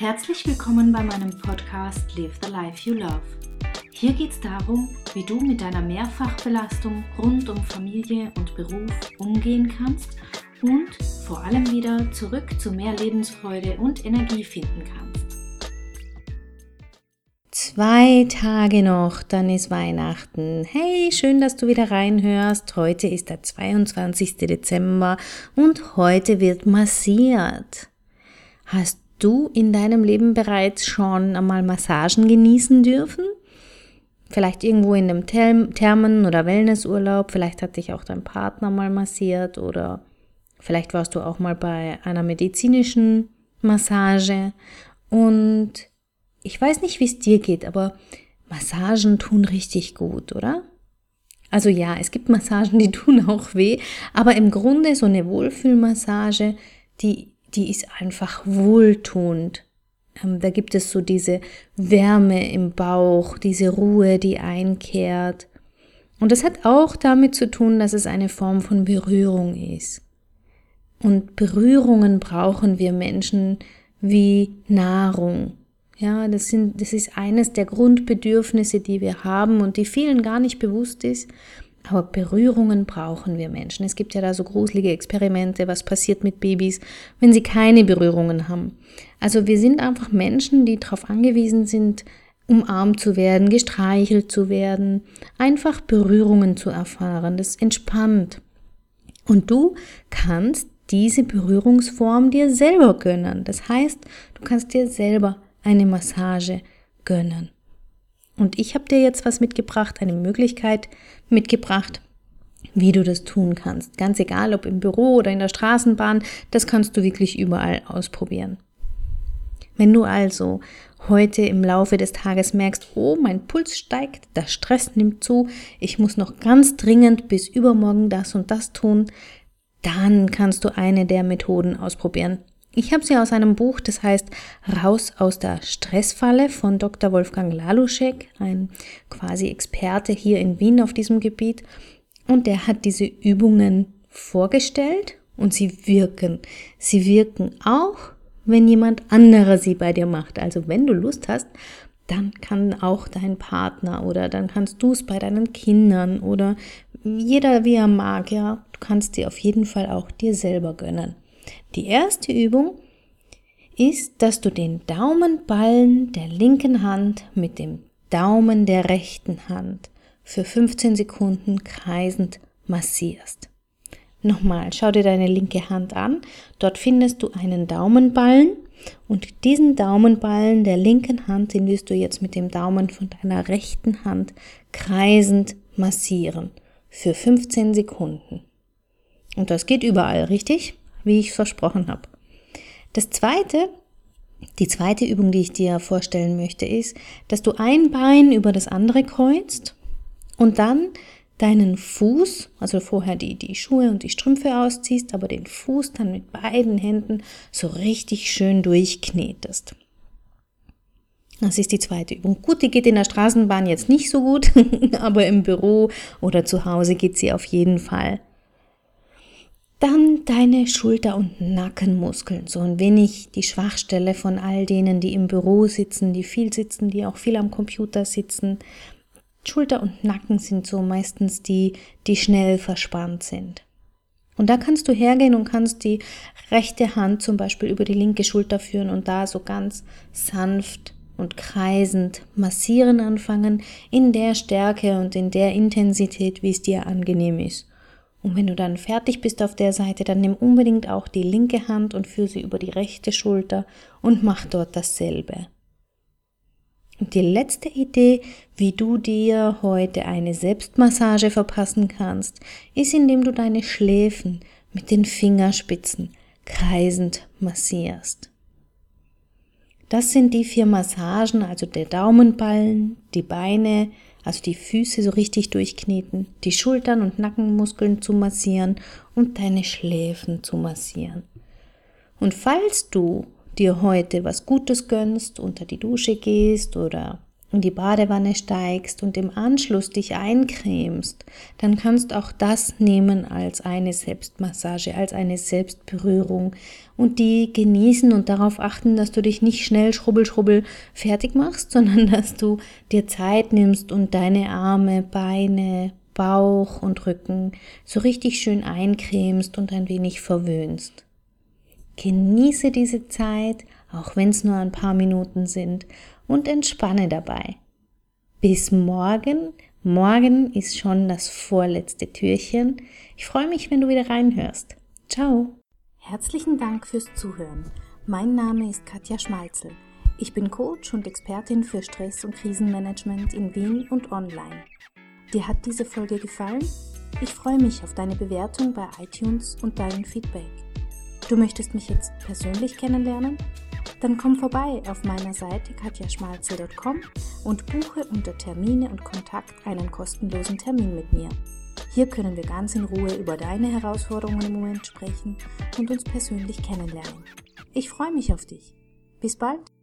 Herzlich willkommen bei meinem Podcast Live the Life You Love. Hier geht es darum, wie du mit deiner Mehrfachbelastung rund um Familie und Beruf umgehen kannst und vor allem wieder zurück zu mehr Lebensfreude und Energie finden kannst. Zwei Tage noch, dann ist Weihnachten. Hey, schön, dass du wieder reinhörst. Heute ist der 22. Dezember und heute wird massiert. Hast du in deinem Leben bereits schon einmal Massagen genießen dürfen? Vielleicht irgendwo in einem Thermen- oder Wellnessurlaub, vielleicht hat dich auch dein Partner mal massiert oder vielleicht warst du auch mal bei einer medizinischen Massage und ich weiß nicht, wie es dir geht, aber Massagen tun richtig gut, oder? Also ja, es gibt Massagen, die tun auch weh, aber im Grunde so eine Wohlfühlmassage, die die ist einfach wohltuend. Ähm, da gibt es so diese Wärme im Bauch, diese Ruhe, die einkehrt. Und das hat auch damit zu tun, dass es eine Form von Berührung ist. Und Berührungen brauchen wir Menschen wie Nahrung. Ja, das sind, das ist eines der Grundbedürfnisse, die wir haben und die vielen gar nicht bewusst ist. Aber Berührungen brauchen wir Menschen. Es gibt ja da so gruselige Experimente, was passiert mit Babys, wenn sie keine Berührungen haben. Also wir sind einfach Menschen, die darauf angewiesen sind, umarmt zu werden, gestreichelt zu werden, einfach Berührungen zu erfahren. Das entspannt. Und du kannst diese Berührungsform dir selber gönnen. Das heißt, du kannst dir selber eine Massage gönnen. Und ich habe dir jetzt was mitgebracht, eine Möglichkeit mitgebracht, wie du das tun kannst. Ganz egal, ob im Büro oder in der Straßenbahn, das kannst du wirklich überall ausprobieren. Wenn du also heute im Laufe des Tages merkst, oh, mein Puls steigt, der Stress nimmt zu, ich muss noch ganz dringend bis übermorgen das und das tun, dann kannst du eine der Methoden ausprobieren. Ich habe sie aus einem Buch, das heißt Raus aus der Stressfalle von Dr. Wolfgang Laluschek, ein quasi Experte hier in Wien auf diesem Gebiet. Und der hat diese Übungen vorgestellt und sie wirken. Sie wirken auch, wenn jemand anderer sie bei dir macht. Also wenn du Lust hast, dann kann auch dein Partner oder dann kannst du es bei deinen Kindern oder jeder wie er mag, ja. Du kannst dir auf jeden Fall auch dir selber gönnen. Die erste Übung ist, dass du den Daumenballen der linken Hand mit dem Daumen der rechten Hand für 15 Sekunden kreisend massierst. Nochmal, schau dir deine linke Hand an. Dort findest du einen Daumenballen und diesen Daumenballen der linken Hand, den wirst du jetzt mit dem Daumen von deiner rechten Hand kreisend massieren für 15 Sekunden. Und das geht überall, richtig? Wie ich versprochen habe. Das zweite, die zweite Übung, die ich dir vorstellen möchte, ist, dass du ein Bein über das andere kreuzt und dann deinen Fuß, also vorher die, die Schuhe und die Strümpfe ausziehst, aber den Fuß dann mit beiden Händen so richtig schön durchknetest. Das ist die zweite Übung. Gut, die geht in der Straßenbahn jetzt nicht so gut, aber im Büro oder zu Hause geht sie auf jeden Fall. Dann deine Schulter- und Nackenmuskeln, so ein wenig die Schwachstelle von all denen, die im Büro sitzen, die viel sitzen, die auch viel am Computer sitzen. Schulter und Nacken sind so meistens die, die schnell verspannt sind. Und da kannst du hergehen und kannst die rechte Hand zum Beispiel über die linke Schulter führen und da so ganz sanft und kreisend massieren anfangen in der Stärke und in der Intensität, wie es dir angenehm ist. Und wenn du dann fertig bist auf der Seite, dann nimm unbedingt auch die linke Hand und führe sie über die rechte Schulter und mach dort dasselbe. Und die letzte Idee, wie du dir heute eine Selbstmassage verpassen kannst, ist, indem du deine Schläfen mit den Fingerspitzen kreisend massierst. Das sind die vier Massagen, also der Daumenballen, die Beine, also die Füße so richtig durchkneten, die Schultern und Nackenmuskeln zu massieren und deine Schläfen zu massieren. Und falls du dir heute was Gutes gönnst, unter die Dusche gehst oder in die Badewanne steigst und im Anschluss dich eincremst, dann kannst auch das nehmen als eine Selbstmassage, als eine Selbstberührung und die genießen und darauf achten, dass du dich nicht schnell schrubbel schrubbel fertig machst, sondern dass du dir Zeit nimmst und deine Arme, Beine, Bauch und Rücken so richtig schön eincremst und ein wenig verwöhnst. Genieße diese Zeit, auch wenn es nur ein paar Minuten sind, und entspanne dabei. Bis morgen. Morgen ist schon das vorletzte Türchen. Ich freue mich, wenn du wieder reinhörst. Ciao. Herzlichen Dank fürs Zuhören. Mein Name ist Katja Schmalzel. Ich bin Coach und Expertin für Stress- und Krisenmanagement in Wien und online. Dir hat diese Folge gefallen? Ich freue mich auf deine Bewertung bei iTunes und dein Feedback. Du möchtest mich jetzt persönlich kennenlernen? Dann komm vorbei auf meiner Seite katjaschmalzel.com und buche unter Termine und Kontakt einen kostenlosen Termin mit mir. Hier können wir ganz in Ruhe über deine Herausforderungen im Moment sprechen und uns persönlich kennenlernen. Ich freue mich auf dich. Bis bald!